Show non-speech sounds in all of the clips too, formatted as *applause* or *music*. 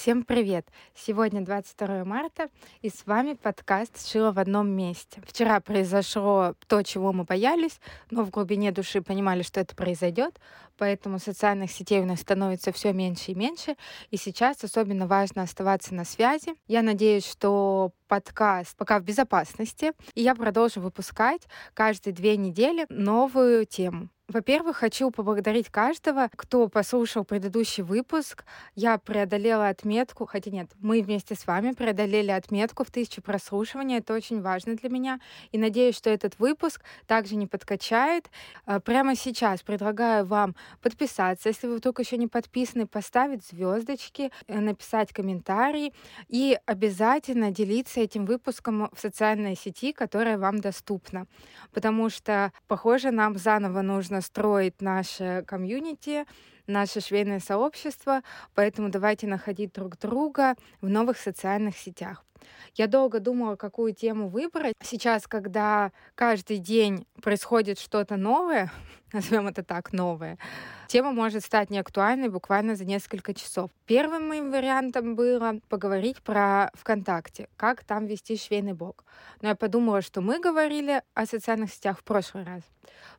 Всем привет! Сегодня 22 марта, и с вами подкаст «Шила в одном месте». Вчера произошло то, чего мы боялись, но в глубине души понимали, что это произойдет, поэтому социальных сетей у нас становится все меньше и меньше, и сейчас особенно важно оставаться на связи. Я надеюсь, что подкаст пока в безопасности, и я продолжу выпускать каждые две недели новую тему. Во-первых, хочу поблагодарить каждого, кто послушал предыдущий выпуск. Я преодолела отметку, хотя нет, мы вместе с вами преодолели отметку в тысячу прослушиваний. Это очень важно для меня. И надеюсь, что этот выпуск также не подкачает. А, прямо сейчас предлагаю вам подписаться, если вы только еще не подписаны, поставить звездочки, э, написать комментарий и обязательно делиться этим выпуском в социальной сети, которая вам доступна. Потому что, похоже, нам заново нужно строить наше комьюнити, наше швейное сообщество, поэтому давайте находить друг друга в новых социальных сетях. Я долго думала, какую тему выбрать. Сейчас, когда каждый день происходит что-то новое, *laughs* назовем это так, новое, тема может стать неактуальной буквально за несколько часов. Первым моим вариантом было поговорить про ВКонтакте, как там вести швейный блог. Но я подумала, что мы говорили о социальных сетях в прошлый раз.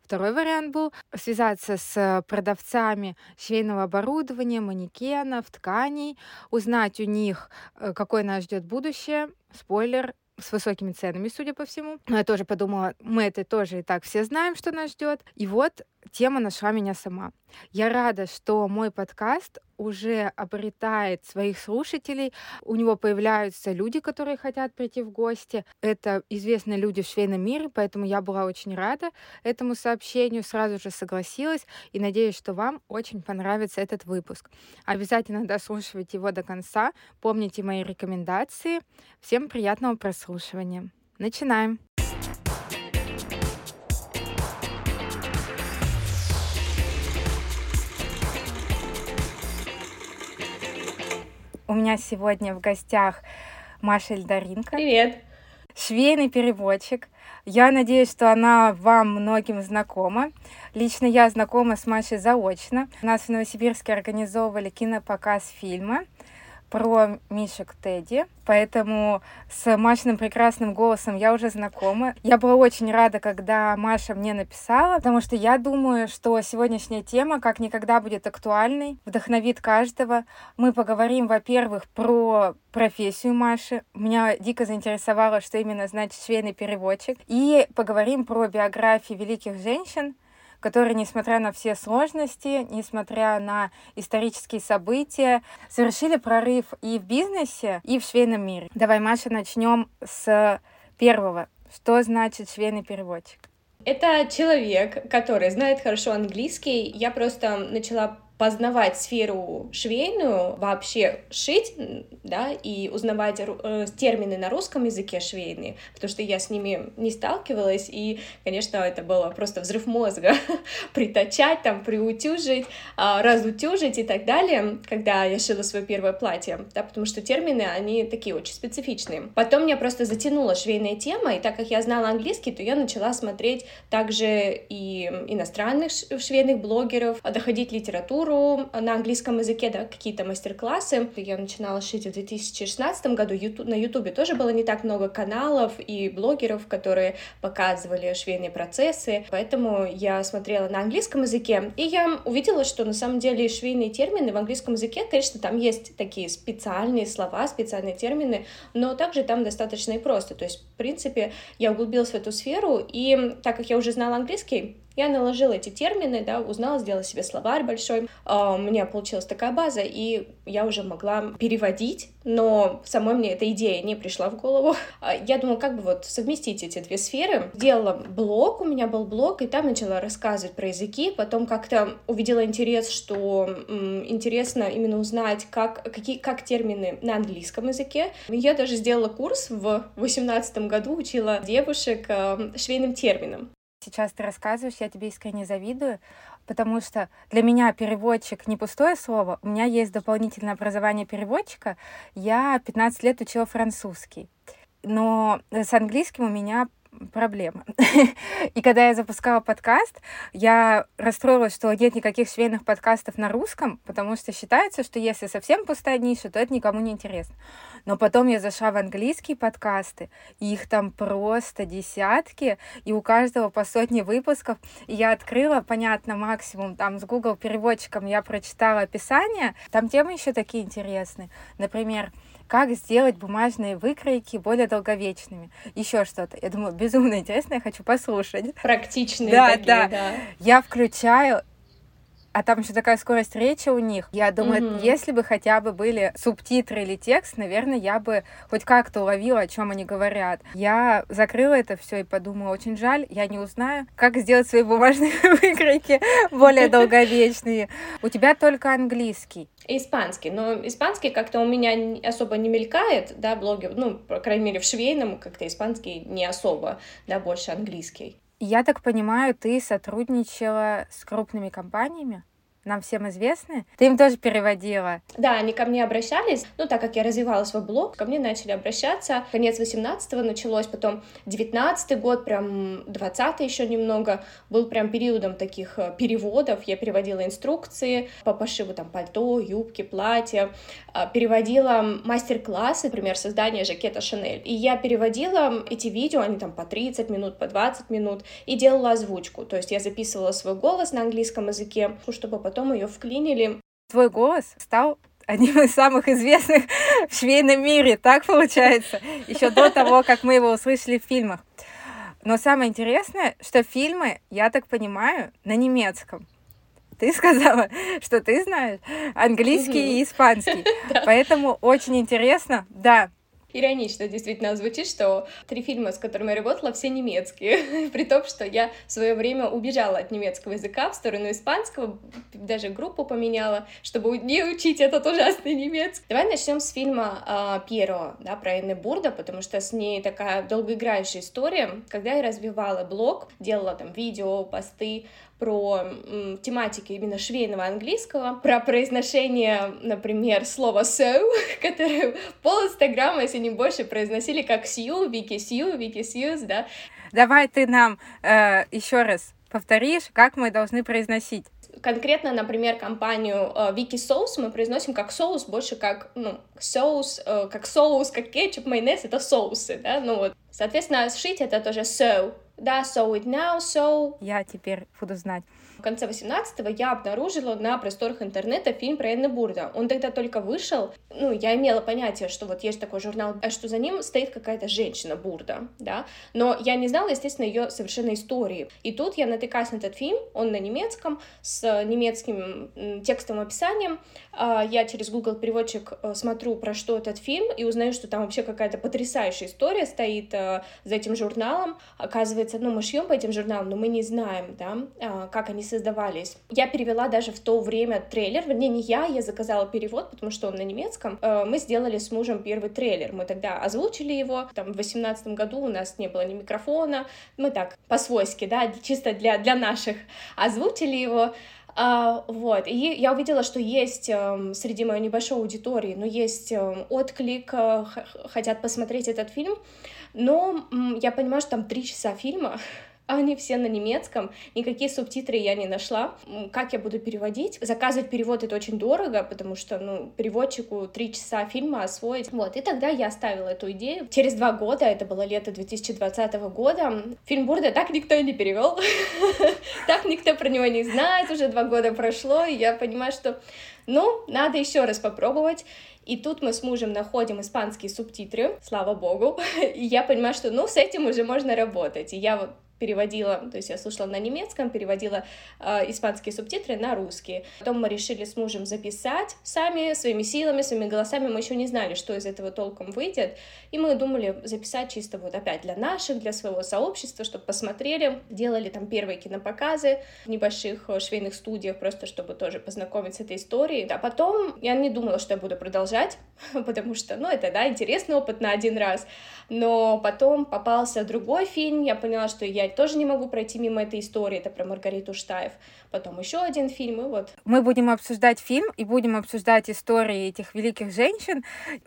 Второй вариант был связаться с продавцами швейного оборудования, манекенов, тканей, узнать у них, э, какое нас ждет будущее. Спойлер, с высокими ценами, судя по всему. Но я тоже подумала, мы это тоже и так все знаем, что нас ждет. И вот тема нашла меня сама. Я рада, что мой подкаст уже обретает своих слушателей. У него появляются люди, которые хотят прийти в гости. Это известные люди в швейном мире, поэтому я была очень рада этому сообщению, сразу же согласилась и надеюсь, что вам очень понравится этот выпуск. Обязательно дослушивайте его до конца, помните мои рекомендации. Всем приятного прослушивания. Начинаем! У меня сегодня в гостях Маша Эльдаринка. Привет. Швейный переводчик. Я надеюсь, что она вам многим знакома. Лично я знакома с Машей заочно. У нас в Новосибирске организовывали кинопоказ фильма про Мишек Тедди, поэтому с Машиным прекрасным голосом я уже знакома. Я была очень рада, когда Маша мне написала, потому что я думаю, что сегодняшняя тема как никогда будет актуальной, вдохновит каждого. Мы поговорим, во-первых, про профессию Маши. Меня дико заинтересовало, что именно значит швейный переводчик. И поговорим про биографии великих женщин, которые, несмотря на все сложности, несмотря на исторические события, совершили прорыв и в бизнесе, и в швейном мире. Давай, Маша, начнем с первого. Что значит швейный переводчик? Это человек, который знает хорошо английский. Я просто начала познавать сферу швейную, вообще шить, да, и узнавать э, термины на русском языке швейные, потому что я с ними не сталкивалась, и, конечно, это было просто взрыв мозга, *laughs* притачать, там, приутюжить, э, разутюжить и так далее, когда я шила свое первое платье, да, потому что термины, они такие очень специфичные. Потом меня просто затянула швейная тема, и так как я знала английский, то я начала смотреть также и иностранных швейных блогеров, доходить литературу, литературу на английском языке, да, какие-то мастер-классы. Я начинала шить в 2016 году. YouTube, на Ютубе тоже было не так много каналов и блогеров, которые показывали швейные процессы, поэтому я смотрела на английском языке, и я увидела, что на самом деле швейные термины в английском языке, конечно, там есть такие специальные слова, специальные термины, но также там достаточно и просто. То есть, в принципе, я углубилась в эту сферу, и так как я уже знала английский, я наложила эти термины, да, узнала, сделала себе словарь большой, а, у меня получилась такая база, и я уже могла переводить, но самой мне эта идея не пришла в голову. А, я думала, как бы вот совместить эти две сферы. Сделала блог, у меня был блог, и там начала рассказывать про языки, потом как-то увидела интерес, что м, интересно именно узнать, как, какие, как термины на английском языке. Я даже сделала курс в 2018 году, учила девушек э, швейным терминам. Сейчас ты рассказываешь, я тебе искренне завидую, потому что для меня переводчик не пустое слово. У меня есть дополнительное образование переводчика. Я 15 лет учила французский. Но с английским у меня проблема. *laughs* И когда я запускала подкаст, я расстроилась, что нет никаких швейных подкастов на русском, потому что считается, что если совсем пустая ниша, то это никому не интересно. Но потом я зашла в английские подкасты, и их там просто десятки, и у каждого по сотне выпусков. И я открыла, понятно, максимум там с Google переводчиком я прочитала описание. Там темы еще такие интересные. Например, как сделать бумажные выкройки более долговечными. Еще что-то. Я думаю, безумно интересно, я хочу послушать. Практичные да, такие, да. да. Я включаю, а там еще такая скорость речи у них. Я думаю, mm-hmm. если бы хотя бы были субтитры или текст, наверное, я бы хоть как-то уловила, о чем они говорят. Я закрыла это все и подумала, очень жаль, я не узнаю, как сделать свои бумажные *laughs* выкройки более долговечные. У тебя только английский. Испанский, но испанский как-то у меня особо не мелькает, да, блоги, ну, по крайней мере, в швейном как-то испанский не особо, да, больше английский. Я так понимаю, ты сотрудничала с крупными компаниями? Нам всем известны. Ты им тоже переводила. Да, они ко мне обращались. Ну, так как я развивала свой блог, ко мне начали обращаться. Конец 18-го началось, потом 19-й год, прям 20-й еще немного, был прям периодом таких э, переводов. Я переводила инструкции по пошиву там пальто, юбки, платья. А, переводила мастер-классы, например, создание жакета Шанель. И я переводила эти видео, они там по 30 минут, по 20 минут, и делала озвучку. То есть я записывала свой голос на английском языке, чтобы потом ее вклинили. Твой голос стал одним из самых известных *laughs* в швейном мире, так получается, еще до того, как мы его услышали в фильмах. Но самое интересное, что фильмы, я так понимаю, на немецком. Ты сказала, *laughs* что ты знаешь английский и испанский. *laughs* Поэтому очень интересно, да, Иронично действительно звучит, что три фильма, с которыми я работала, все немецкие. *laughs* При том, что я в свое время убежала от немецкого языка в сторону испанского, даже группу поменяла, чтобы не учить этот ужасный немецкий. Давай начнем с фильма э, Пьеро, да, про Энны Бурда, потому что с ней такая долгоиграющая история. Когда я развивала блог, делала там видео, посты про м, тематики именно швейного английского, про произношение, например, слова so, *laughs* которое пол инстаграма, если не больше, произносили как сью, вики сью, вики сьюз, да. Давай ты нам э, еще раз повторишь, как мы должны произносить конкретно, например, компанию э, Соус мы произносим как соус, больше как, ну, соус, э, как соус, как кетчуп, майонез, это соусы, да, ну вот. Соответственно, сшить это тоже so, да, so it now, so... Я теперь буду знать. В конце 18-го я обнаружила на просторах интернета фильм про Энна Бурда. Он тогда только вышел. Ну, я имела понятие, что вот есть такой журнал, а что за ним стоит какая-то женщина Бурда, да. Но я не знала, естественно, ее совершенно истории. И тут я натыкаюсь на этот фильм, он на немецком, с немецким текстовым описанием. А, я через Google переводчик э, смотрю, про что этот фильм, и узнаю, что там вообще какая-то потрясающая история стоит э, за этим журналом. Оказывается, ну, мы шьем по этим журналам, но мы не знаем, да, а, как они создавались. Я перевела даже в то время трейлер, вернее, не я, я заказала перевод, потому что он на немецком. Э, мы сделали с мужем первый трейлер, мы тогда озвучили его, там, в восемнадцатом году у нас не было ни микрофона, мы так, по-свойски, да, чисто для, для наших, озвучили его, а, вот, и я увидела, что есть э, среди моей небольшой аудитории, но есть э, отклик, э, хотят посмотреть этот фильм, но я понимаю, что там три часа фильма, они все на немецком, никакие субтитры я не нашла. Как я буду переводить? Заказывать перевод это очень дорого, потому что, ну, переводчику три часа фильма освоить. Вот, и тогда я оставила эту идею. Через два года, это было лето 2020 года, фильм Бурда так никто и не перевел. *laughs* Так никто про него не знает, уже два года прошло, и я понимаю, что, ну, надо еще раз попробовать. И тут мы с мужем находим испанские субтитры, слава богу, *laughs* и я понимаю, что, ну, с этим уже можно работать. И я вот переводила, то есть я слушала на немецком, переводила э, испанские субтитры на русский. Потом мы решили с мужем записать сами, своими силами, своими голосами. Мы еще не знали, что из этого толком выйдет. И мы думали записать чисто вот опять для наших, для своего сообщества, чтобы посмотрели. Делали там первые кинопоказы в небольших э, швейных студиях, просто чтобы тоже познакомиться с этой историей. А потом я не думала, что я буду продолжать, *laughs* потому что, ну, это, да, интересный опыт на один раз. Но потом попался другой фильм, я поняла, что я тоже не могу пройти мимо этой истории, это про Маргариту Штаев. Потом еще один фильм, и вот. Мы будем обсуждать фильм и будем обсуждать истории этих великих женщин.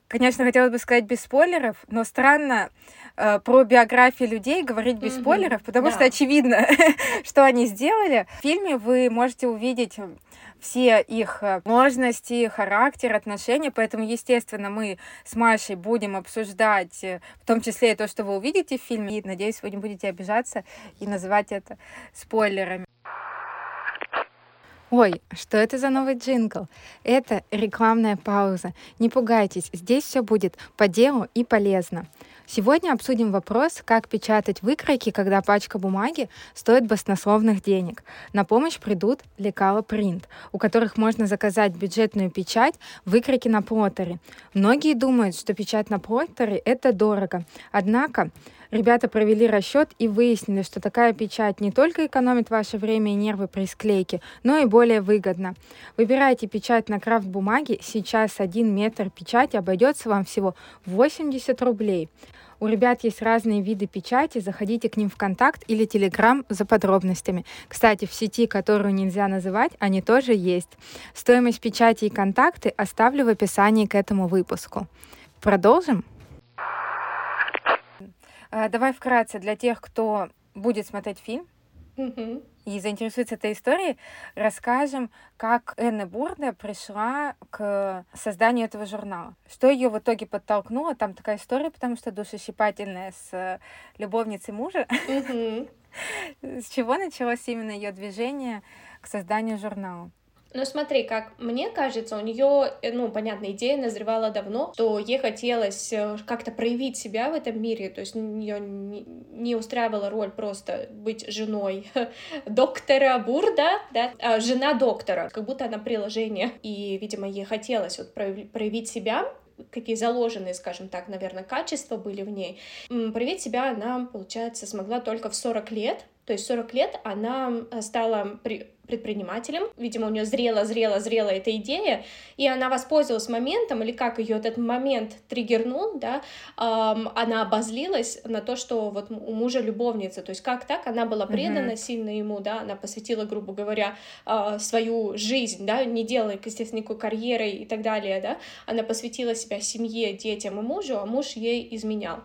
Конечно, хотелось бы сказать без спойлеров, но странно э, про биографии людей говорить без mm-hmm. спойлеров, потому да. что очевидно, *laughs* что они сделали. В фильме вы можете увидеть все их возможности, характер, отношения, поэтому, естественно, мы с Машей будем обсуждать, э, в том числе и то, что вы увидите в фильме, и, надеюсь, вы не будете обижаться и называть это спойлерами. Ой, что это за новый джингл? Это рекламная пауза. Не пугайтесь, здесь все будет по делу и полезно. Сегодня обсудим вопрос, как печатать выкройки, когда пачка бумаги стоит баснословных денег. На помощь придут лекала принт, у которых можно заказать бюджетную печать выкройки на плоттере. Многие думают, что печать на плоттере — это дорого. Однако Ребята провели расчет и выяснили, что такая печать не только экономит ваше время и нервы при склейке, но и более выгодна. Выбирайте печать на крафт бумаги, сейчас 1 метр печати обойдется вам всего 80 рублей. У ребят есть разные виды печати, заходите к ним в контакт или телеграм за подробностями. Кстати, в сети, которую нельзя называть, они тоже есть. Стоимость печати и контакты оставлю в описании к этому выпуску. Продолжим? А, давай вкратце для тех, кто будет смотреть фильм и заинтересуется этой историей, расскажем, как Энна Бурда пришла к созданию этого журнала. Что ее в итоге подтолкнуло? Там такая история, потому что душесчипательная с любовницей мужа. *laughs* С чего началось именно ее движение к созданию журнала? Ну смотри, как мне кажется, у нее, э, ну, понятно, идея назревала давно, что ей хотелось э, как-то проявить себя в этом мире, то есть ее не устраивала роль просто быть женой *laughs* доктора Бурда, да, а жена доктора, как будто она приложение, и, видимо, ей хотелось вот проявить себя, какие заложенные, скажем так, наверное, качества были в ней. Проявить себя она, получается, смогла только в 40 лет, то есть 40 лет она э, стала при предпринимателем. Видимо, у нее зрела, зрела, зрела эта идея, и она воспользовалась моментом, или как ее этот момент триггернул, да, эм, она обозлилась на то, что вот у мужа любовница, то есть как так, она была предана mm-hmm. сильно ему, да, она посвятила, грубо говоря, э, свою жизнь, да, не делая, естественно, никакой карьеры и так далее, да, она посвятила себя семье, детям и мужу, а муж ей изменял.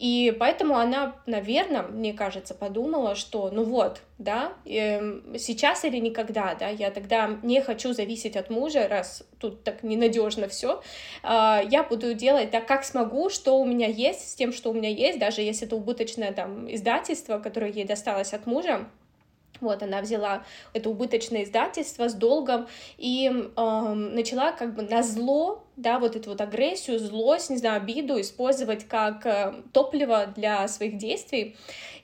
И поэтому она, наверное, мне кажется, подумала, что ну вот, да, э, сейчас или никогда, да, я тогда не хочу зависеть от мужа, раз тут так ненадежно все, э, а, я буду делать так, как смогу, что у меня есть, с тем, что у меня есть, даже если это убыточное там издательство, которое ей досталось от мужа, вот, она взяла это убыточное издательство с долгом и э, начала как бы на зло, да, вот эту вот агрессию, злость, не знаю, обиду использовать как э, топливо для своих действий.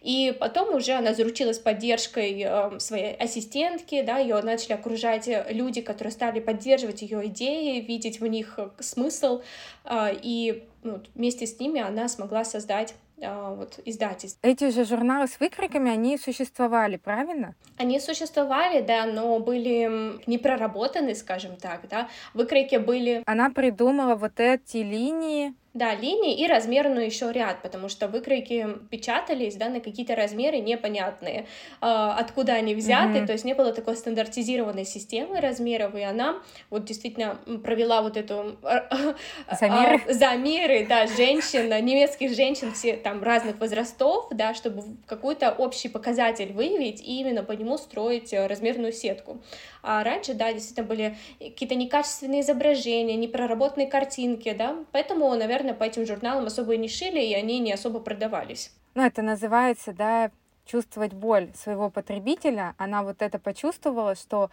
И потом уже она заручилась поддержкой э, своей ассистентки, да, ее начали окружать люди, которые стали поддерживать ее идеи, видеть в них смысл, э, и ну, вместе с ними она смогла создать вот, издательств. Эти же журналы с выкройками, они существовали, правильно? Они существовали, да, но были не проработаны, скажем так, да. Выкройки были... Она придумала вот эти линии, да, линии и размерную еще ряд, потому что выкройки печатались, да, на какие-то размеры непонятные, э, откуда они взяты, mm-hmm. то есть не было такой стандартизированной системы размеров, и она вот действительно провела вот эту замеры, э, замеры да, женщин, немецких женщин все там разных возрастов, да, чтобы какой-то общий показатель выявить и именно по нему строить размерную сетку. А раньше, да, действительно были какие-то некачественные изображения, непроработанные картинки, да, поэтому, наверное, наверное, по этим журналам особо и не шили, и они не особо продавались. Ну, это называется, да, чувствовать боль своего потребителя, она вот это почувствовала, что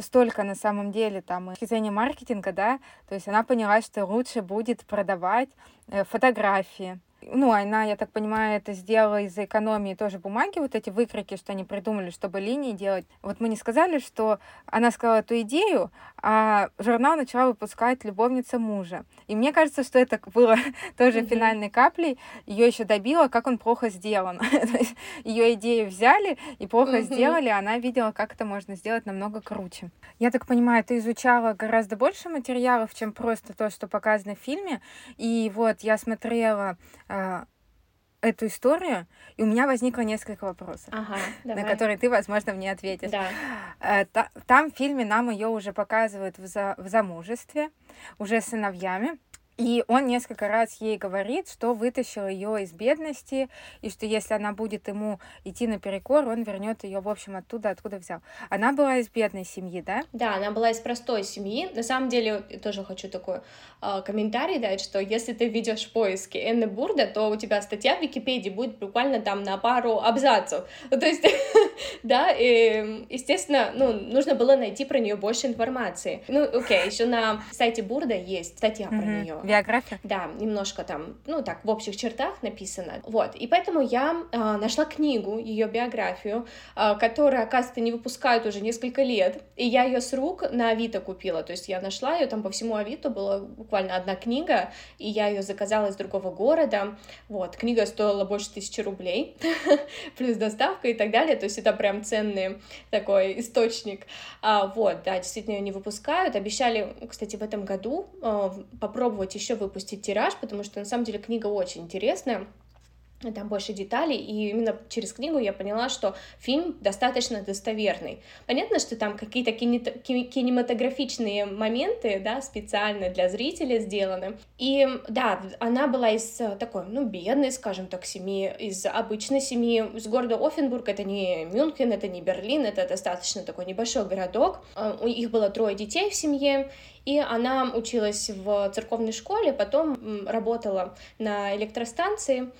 столько на самом деле там с зрения маркетинга, да, то есть она поняла, что лучше будет продавать э, фотографии, ну, она, я так понимаю, это сделала из-за экономии тоже бумаги, вот эти выкройки, что они придумали, чтобы линии делать. Вот мы не сказали, что она сказала эту идею, а журнал начала выпускать любовница мужа. И мне кажется, что это было *laughs* тоже mm-hmm. финальной каплей. Ее еще добило, как он плохо сделан. *laughs* Ее идею взяли и плохо mm-hmm. сделали, а она видела, как это можно сделать намного круче. Я так понимаю, ты изучала гораздо больше материалов, чем просто то, что показано в фильме. И вот я смотрела эту историю, и у меня возникло несколько вопросов, ага, на которые ты, возможно, мне ответишь. Да. Э, там в фильме нам ее уже показывают в, за, в замужестве, уже с сыновьями. И он несколько раз ей говорит, что вытащил ее из бедности, и что если она будет ему идти наперекор, он вернет ее, в общем, оттуда, откуда взял. Она была из бедной семьи, да? Да, она была из простой семьи. На самом деле, я тоже хочу такой э, комментарий дать, что если ты ведешь поиски Энны Бурда, то у тебя статья в Википедии будет буквально там на пару абзацев. *laughs* Ну, то есть, *laughs* да, и, естественно, ну, нужно было найти про нее больше информации. Ну, окей, еще на сайте Бурда есть статья про нее. Биография? Да, немножко там, ну так, в общих чертах написано. Вот, и поэтому я э, нашла книгу, ее биографию, э, которая, оказывается, не выпускают уже несколько лет, и я ее с рук на Авито купила, то есть я нашла ее там по всему Авито, была буквально одна книга, и я ее заказала из другого города, вот, книга стоила больше тысячи рублей, *laughs* плюс доставка и так далее, то есть это прям ценный такой источник, а, вот, да, действительно ее не выпускают, обещали, кстати, в этом году э, попробовать еще выпустить тираж, потому что на самом деле книга очень интересная там больше деталей, и именно через книгу я поняла, что фильм достаточно достоверный. Понятно, что там какие-то кинематографичные моменты, да, специально для зрителя сделаны. И да, она была из э, такой, ну, бедной, скажем так, семьи, из обычной семьи, из города Оффенбург, это не Мюнхен, это не Берлин, это достаточно такой небольшой городок. Э, у них было трое детей в семье, и она училась в церковной школе, потом работала на электростанции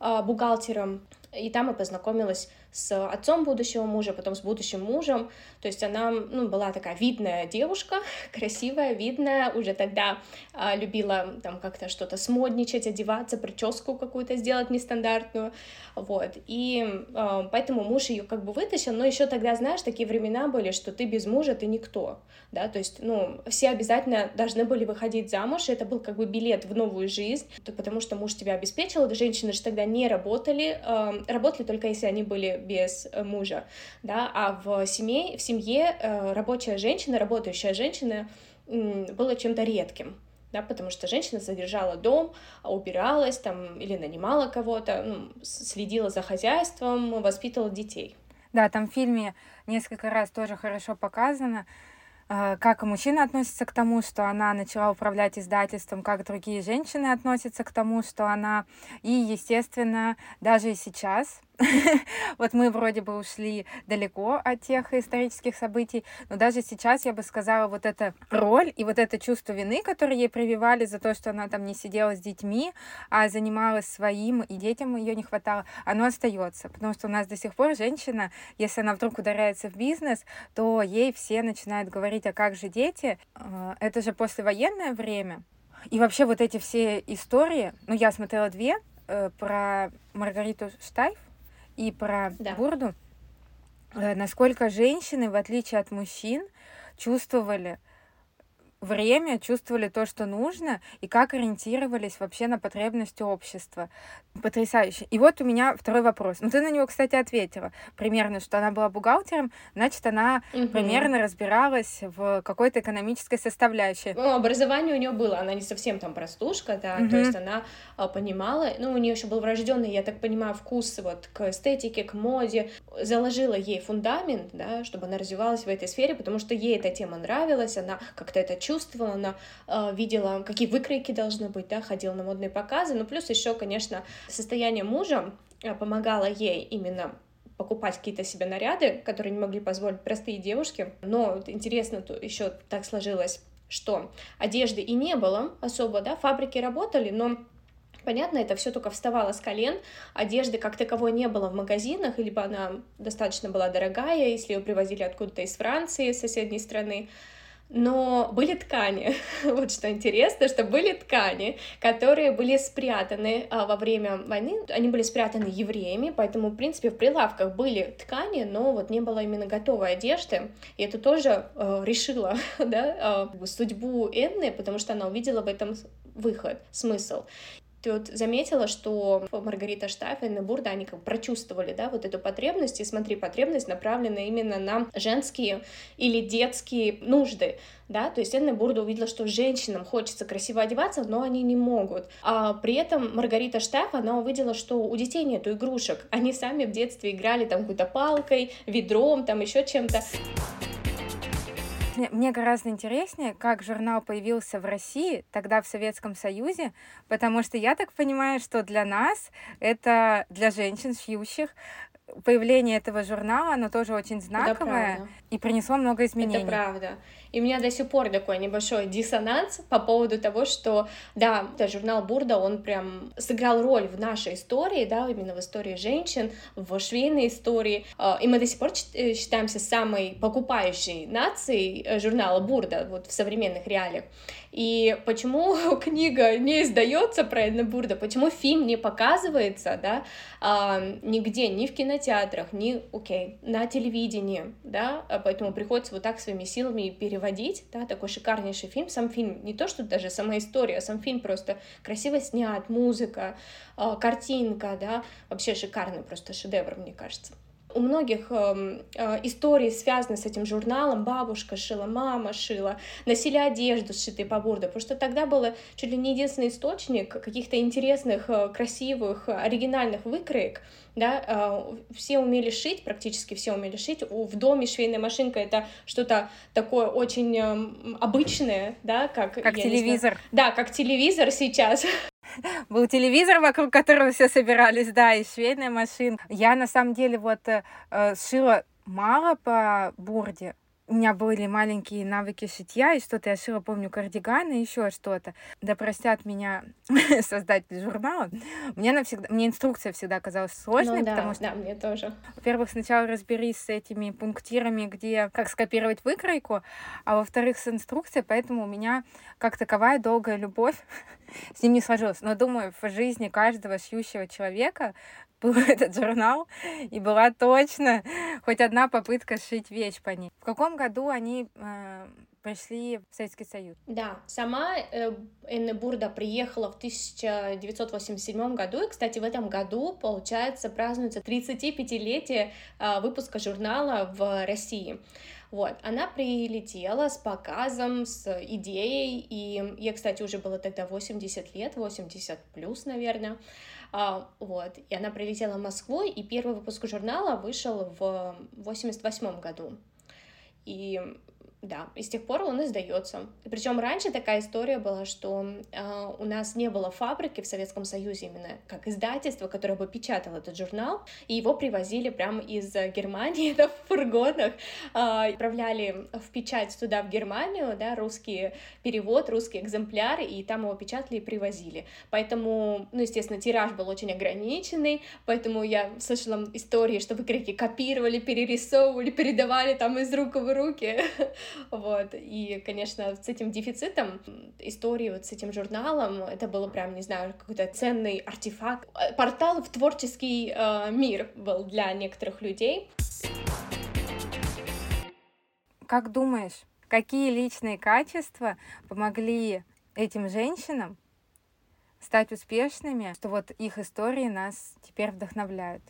бухгалтером, и там я познакомилась с отцом будущего мужа, потом с будущим мужем. То есть она ну, была такая видная девушка, *laughs* красивая, видная, уже тогда а, любила там как-то что-то смодничать, одеваться, прическу какую-то сделать нестандартную. Вот. И а, поэтому муж ее как бы вытащил, но еще тогда, знаешь, такие времена были, что ты без мужа, ты никто. Да, то есть, ну, все обязательно должны были выходить замуж, и это был как бы билет в новую жизнь, потому что муж тебя обеспечил, женщины же тогда не работали, э, работали только если они были без э, мужа, да, а в семье, в семье э, рабочая женщина, работающая женщина было чем-то редким, да, потому что женщина содержала дом, убиралась там или нанимала кого-то, ну, следила за хозяйством, воспитывала детей. Да, там в фильме несколько раз тоже хорошо показано, э, как мужчина относится к тому, что она начала управлять издательством, как другие женщины относятся к тому, что она... И, естественно, даже и сейчас *laughs* вот мы вроде бы ушли далеко от тех исторических событий, но даже сейчас я бы сказала, вот эта роль и вот это чувство вины, которое ей прививали за то, что она там не сидела с детьми, а занималась своим, и детям ее не хватало, оно остается, потому что у нас до сих пор женщина, если она вдруг ударяется в бизнес, то ей все начинают говорить, а как же дети? А, это же послевоенное время. И вообще вот эти все истории, ну я смотрела две, э, про Маргариту Штайф, и про да. Бурду, э, насколько женщины, в отличие от мужчин, чувствовали время, чувствовали то, что нужно, и как ориентировались вообще на потребности общества. Потрясающе. И вот у меня второй вопрос. Ну, ты на него, кстати, ответила. Примерно, что она была бухгалтером, значит, она угу. примерно разбиралась в какой-то экономической составляющей. Ну, образование у нее было, она не совсем там простушка, да, угу. то есть она а, понимала, ну, у нее еще был врожденный, я так понимаю, вкус вот к эстетике, к моде, заложила ей фундамент, да, чтобы она развивалась в этой сфере, потому что ей эта тема нравилась, она как-то это чувствовала, она э, видела, какие выкройки должны быть, да, ходила на модные показы, ну, плюс еще, конечно, состояние мужа э, помогало ей именно покупать какие-то себе наряды, которые не могли позволить простые девушки. Но интересно то еще так сложилось, что одежды и не было особо, да, фабрики работали, но Понятно, это все только вставало с колен, одежды как таковой не было в магазинах, либо она достаточно была дорогая, если ее привозили откуда-то из Франции, соседней страны, но были ткани, *laughs* вот что интересно, что были ткани, которые были спрятаны а, во время войны, они были спрятаны евреями, поэтому, в принципе, в прилавках были ткани, но вот не было именно готовой одежды, и это тоже э, решило, *laughs* да, э, судьбу Энны, потому что она увидела в этом выход, смысл. Тут заметила, что Маргарита Штайф и Бурда, они как прочувствовали, да, вот эту потребность, и смотри, потребность направлена именно на женские или детские нужды, да, то есть Энна Бурда увидела, что женщинам хочется красиво одеваться, но они не могут. А при этом Маргарита Штайф, она увидела, что у детей нету игрушек, они сами в детстве играли там какой-то палкой, ведром, там еще чем-то. Мне, мне гораздо интереснее, как журнал появился в России, тогда в Советском Союзе, потому что я так понимаю, что для нас это, для женщин шьющих, появление этого журнала, оно тоже очень знаковое и принесло много изменений. Это правда. И у меня до сих пор такой небольшой диссонанс по поводу того, что, да, это журнал Бурда, он прям сыграл роль в нашей истории, да, именно в истории женщин, в швейной истории. А, и мы до сих пор э, считаемся самой покупающей нацией э, журнала Бурда вот в современных реалиях. И почему *laughs* книга не издается про Эдна Бурда, почему фильм не показывается, да, а, нигде, ни в кинотеатрах, ни, окей, на телевидении, да, а поэтому приходится вот так своими силами переводить, да, такой шикарнейший фильм, сам фильм, не то, что даже сама история, а сам фильм просто красиво снят, музыка, а, картинка, да, вообще шикарный просто шедевр, мне кажется. У многих э, э, историй связаны с этим журналом. Бабушка шила, мама шила, носили одежду, сшитой по бурду, потому что тогда было чуть ли не единственный источник каких-то интересных, э, красивых, оригинальных выкроек. Да? Э, все умели шить, практически все умели шить. В доме швейная машинка — это что-то такое очень э, обычное, да, как... Как телевизор. Да, как телевизор сейчас. *laughs* Был телевизор, вокруг которого все собирались, да, и швейная машина. Я на самом деле вот э, э шила мало по бурде, у меня были маленькие навыки шитья, и что-то я шила, помню, кардиганы, еще что-то. Да простят меня *laughs* создатель журнала. Мне, навсегда, мне инструкция всегда казалась сложной, ну, да, потому что... Да, мне тоже. Во-первых, сначала разберись с этими пунктирами, где как скопировать выкройку, а во-вторых, с инструкцией, поэтому у меня как таковая долгая любовь *laughs* с ним не сложилась. Но думаю, в жизни каждого шьющего человека был *laughs* этот журнал, и была точно хоть одна попытка сшить вещь по ней. В каком году они э, пришли в Советский Союз? Да, сама э, Энна Бурда приехала в 1987 году, и, кстати, в этом году, получается, празднуется 35-летие э, выпуска журнала в России. Вот, она прилетела с показом, с идеей, и я, кстати, уже было тогда 80 лет, 80 плюс, наверное, вот, и она прилетела в Москву, и первый выпуск журнала вышел в 88 году. И да, и с тех пор он издается. Причем раньше такая история была, что э, у нас не было фабрики в Советском Союзе именно как издательство, которое бы печатало этот журнал, и его привозили прямо из Германии, *laughs* да, в фургонах, э, отправляли в печать туда, в Германию, да, русский перевод, русский экземпляр, и там его печатали и привозили. Поэтому, ну, естественно, тираж был очень ограниченный, поэтому я слышала истории, что выкройки копировали, перерисовывали, передавали там из рук в руки. *laughs* Вот, и, конечно, с этим дефицитом истории, вот с этим журналом, это было прям, не знаю, какой-то ценный артефакт. Портал в творческий э, мир был для некоторых людей. Как думаешь, какие личные качества помогли этим женщинам стать успешными, что вот их истории нас теперь вдохновляют?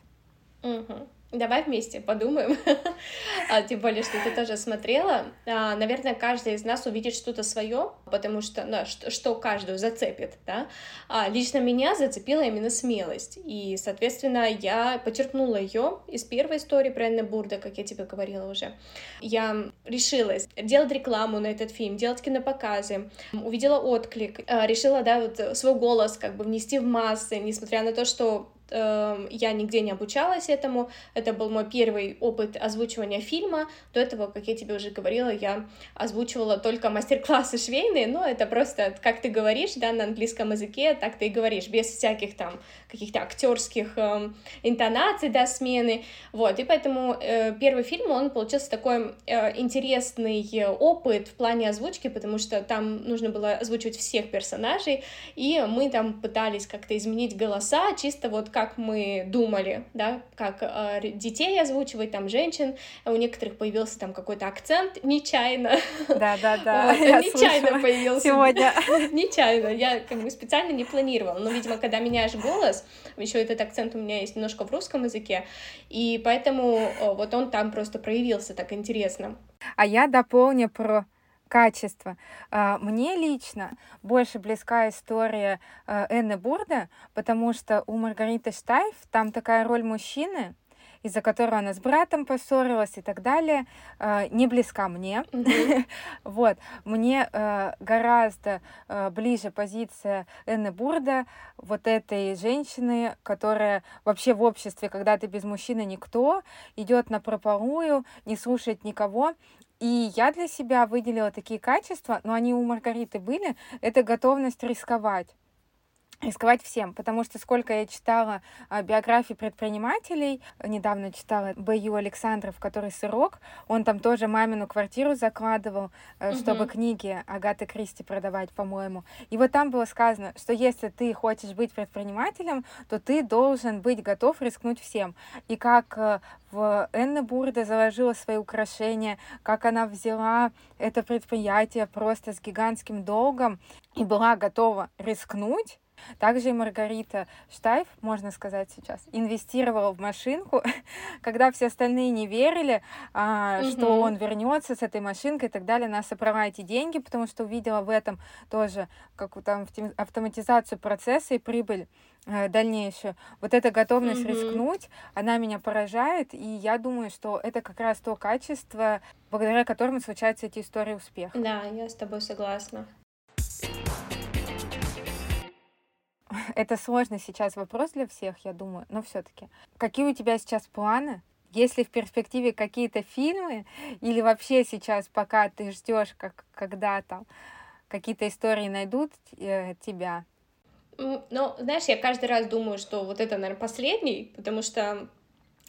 Угу. Давай вместе подумаем, *laughs* а, тем более, что ты тоже смотрела. А, наверное, каждый из нас увидит что-то свое, потому что, ну, что, что каждую зацепит, да. А, лично меня зацепила именно смелость, и, соответственно, я подчеркнула ее из первой истории про Энна Бурда, как я тебе говорила уже. Я решилась делать рекламу на этот фильм, делать кинопоказы, увидела отклик, а, решила, да, вот свой голос как бы внести в массы, несмотря на то, что я нигде не обучалась этому, это был мой первый опыт озвучивания фильма, до этого, как я тебе уже говорила, я озвучивала только мастер-классы швейные, но это просто, как ты говоришь, да, на английском языке, так ты и говоришь, без всяких там каких-то актерских э, интонаций, да, смены, вот, и поэтому э, первый фильм, он получился такой э, интересный опыт в плане озвучки, потому что там нужно было озвучивать всех персонажей, и мы там пытались как-то изменить голоса, чисто вот как как мы думали, да, как э, детей озвучивать, там, женщин, у некоторых появился там какой-то акцент нечаянно. Да, да, да. нечаянно появился. Сегодня. *laughs* нечаянно, я как бы специально не планировала, но, видимо, когда меняешь голос, еще этот акцент у меня есть немножко в русском языке, и поэтому вот он там просто проявился так интересно. А я дополню про качество. А, мне лично больше близка история а, Энны Бурда, потому что у Маргариты Штайф там такая роль мужчины, из-за которой она с братом поссорилась и так далее, а, не близка мне. *laughs* вот. Мне гораздо ближе позиция Энны Бурда, вот этой женщины, которая вообще в обществе, когда ты без мужчины никто, идет на прополую, не слушает никого, и я для себя выделила такие качества, но они у Маргариты были, это готовность рисковать рисковать всем, потому что сколько я читала а, биографии предпринимателей, недавно читала Б.Ю. Александров, который сырок, он там тоже мамину квартиру закладывал, э, чтобы угу. книги Агаты Кристи продавать, по-моему. И вот там было сказано, что если ты хочешь быть предпринимателем, то ты должен быть готов рискнуть всем. И как э, в Энна Бурда заложила свои украшения, как она взяла это предприятие просто с гигантским долгом и была готова рискнуть, также и Маргарита Штайф, можно сказать сейчас, инвестировала в машинку, *laughs* когда все остальные не верили, а, угу. что он вернется с этой машинкой и так далее. Она собрала эти деньги, потому что увидела в этом тоже как там автоматизацию процесса и прибыль э, дальнейшую. Вот эта готовность угу. рискнуть, она меня поражает, и я думаю, что это как раз то качество, благодаря которому случаются эти истории успеха. Да, я с тобой согласна. *laughs* Это сложный сейчас вопрос для всех, я думаю, но все-таки. Какие у тебя сейчас планы? Есть ли в перспективе какие-то фильмы или вообще сейчас, пока ты ждешь, как когда там какие-то истории найдут э, тебя? Ну, знаешь, я каждый раз думаю, что вот это, наверное, последний, потому что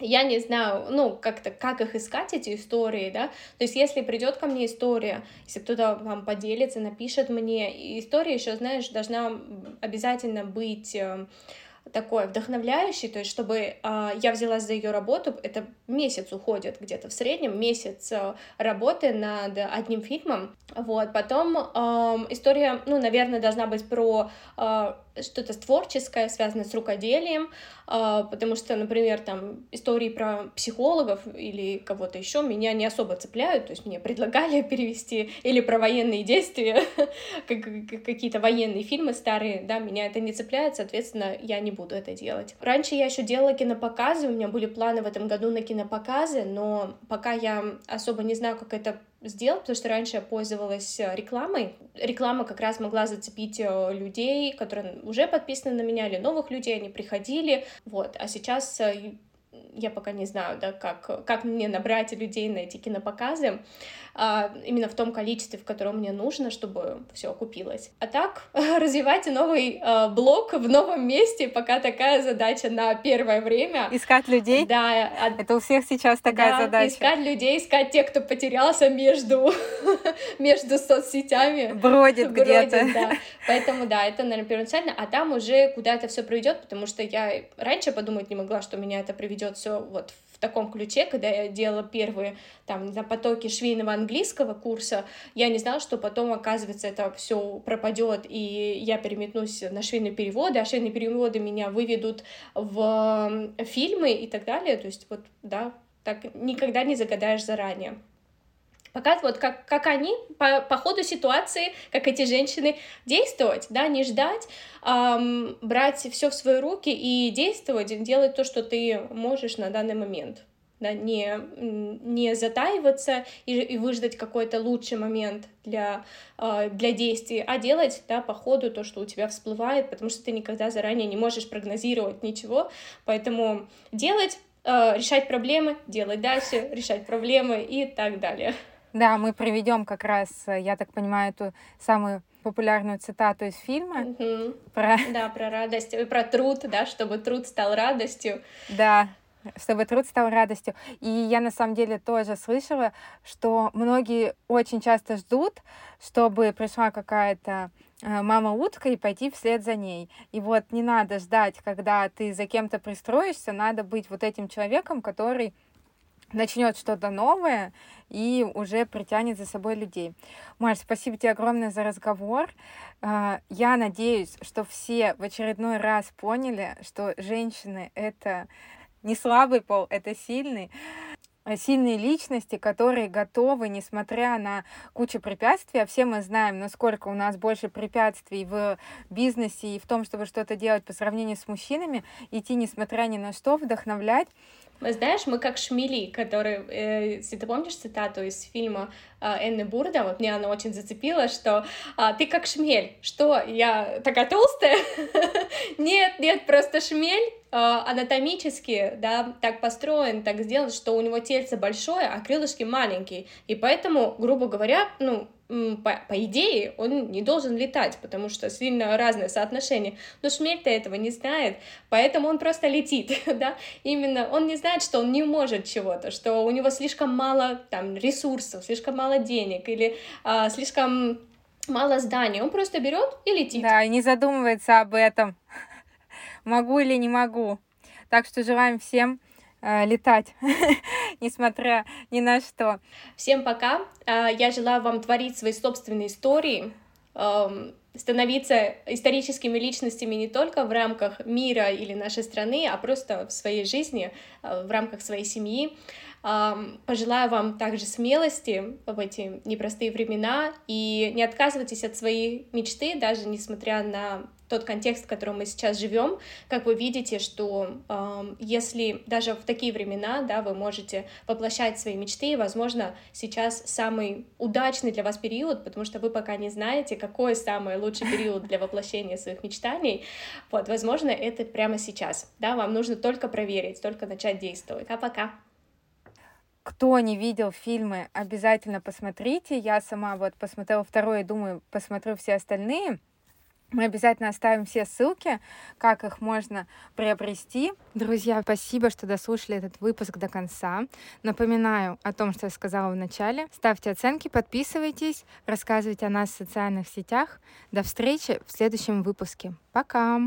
я не знаю, ну, как-то, как их искать, эти истории, да, то есть если придет ко мне история, если кто-то вам поделится, напишет мне, история еще, знаешь, должна обязательно быть э, такой вдохновляющий, то есть чтобы э, я взялась за ее работу, это месяц уходит где-то в среднем, месяц э, работы над одним фильмом, вот, потом э, история, ну, наверное, должна быть про э, что-то творческое, связанное с рукоделием, э, потому что, например, там истории про психологов или кого-то еще меня не особо цепляют, то есть мне предлагали *laughs* перевести или про военные действия, *laughs* какие-то военные фильмы старые, да, меня это не цепляет, соответственно, я не буду это делать. Раньше я еще делала кинопоказы, у меня были планы в этом году на кинопоказы, но пока я особо не знаю, как это сделать, потому что раньше я пользовалась э, рекламой. Реклама как раз могла зацепить э, людей, которые уже подписаны на меня, или новых людей, они приходили, вот. А сейчас э, я пока не знаю, да, как, как мне набрать людей на эти кинопоказы, именно в том количестве, в котором мне нужно, чтобы все окупилось. А так, *laughs* развивайте новый а, блог в новом месте, пока такая задача на первое время. Искать людей? Да. А... Это у всех сейчас такая да, задача. искать людей, искать тех, кто потерялся между, *laughs* между соцсетями. Бродит, Бродит где-то. Да. Поэтому, да, это, наверное, первоначально, а там уже куда это все приведет, потому что я раньше подумать не могла, что меня это приведет все вот в таком ключе, когда я делала первые там, не знаю, потоки швейного английского курса, я не знала, что потом, оказывается, это все пропадет, и я переметнусь на швейные переводы, а швейные переводы меня выведут в фильмы и так далее. То есть, вот, да, так никогда не загадаешь заранее. Пока вот как, как они по, по ходу ситуации, как эти женщины, действовать, да, не ждать, эм, брать все в свои руки и действовать, делать то, что ты можешь на данный момент. Да, не, не затаиваться и, и выждать какой-то лучший момент для, э, для действий, а делать да, по ходу то, что у тебя всплывает, потому что ты никогда заранее не можешь прогнозировать ничего. Поэтому делать, э, решать проблемы, делать дальше, решать проблемы и так далее. Да, мы приведем как раз, э, я так понимаю, эту самую популярную цитату из фильма. Угу. Про... *laughs* Да, про радость, и про труд, да, чтобы труд стал радостью. Да. чтобы труд стал радостью. И я на самом деле тоже слышала, что многие очень часто ждут, чтобы пришла какая-то э, мама утка и пойти вслед за ней. И вот не надо ждать, когда ты за кем-то пристроишься, надо быть вот этим человеком, который начнет что-то новое и уже притянет за собой людей. Маш, спасибо тебе огромное за разговор. А, я надеюсь, что все в очередной раз поняли, что женщины — это не слабый пол, это сильный э, сильные личности, которые готовы, несмотря на кучу препятствий, а все мы знаем, насколько у нас больше препятствий в бизнесе и в том, чтобы что-то делать по сравнению с мужчинами, идти несмотря ни на что, вдохновлять. Знаешь, мы как шмели, которые, э, если ты помнишь цитату из фильма э, Энны Бурда, вот мне она очень зацепила, что э, ты как шмель. Что, я такая толстая? *laughs* нет, нет, просто шмель э, анатомически, да, так построен, так сделан, что у него тельце большое, а крылышки маленькие. И поэтому, грубо говоря, ну, по, по идее, он не должен летать, потому что сильно разное соотношение. Но шмель-то этого не знает, поэтому он просто летит, *laughs* да, именно он не знает, что он не может чего-то, что у него слишком мало там ресурсов, слишком мало денег или а, слишком мало зданий, он просто берет и летит. Да, и не задумывается об этом, *laughs* могу или не могу. Так что желаем всем э, летать, *laughs* несмотря ни на что. Всем пока. Э, я желаю вам творить свои собственные истории, э, становиться историческими личностями не только в рамках мира или нашей страны, а просто в своей жизни, э, в рамках своей семьи. Пожелаю вам также смелости в эти непростые времена и не отказывайтесь от своей мечты, даже несмотря на тот контекст, в котором мы сейчас живем, как вы видите, что э, если даже в такие времена, да, вы можете воплощать свои мечты, возможно, сейчас самый удачный для вас период, потому что вы пока не знаете, какой самый лучший период для воплощения своих мечтаний, вот, возможно, это прямо сейчас, да, вам нужно только проверить, только начать действовать. А пока. Кто не видел фильмы, обязательно посмотрите. Я сама вот посмотрела второй и думаю, посмотрю все остальные. Мы обязательно оставим все ссылки, как их можно приобрести. Друзья, спасибо, что дослушали этот выпуск до конца. Напоминаю о том, что я сказала в начале. Ставьте оценки, подписывайтесь, рассказывайте о нас в социальных сетях. До встречи в следующем выпуске. Пока!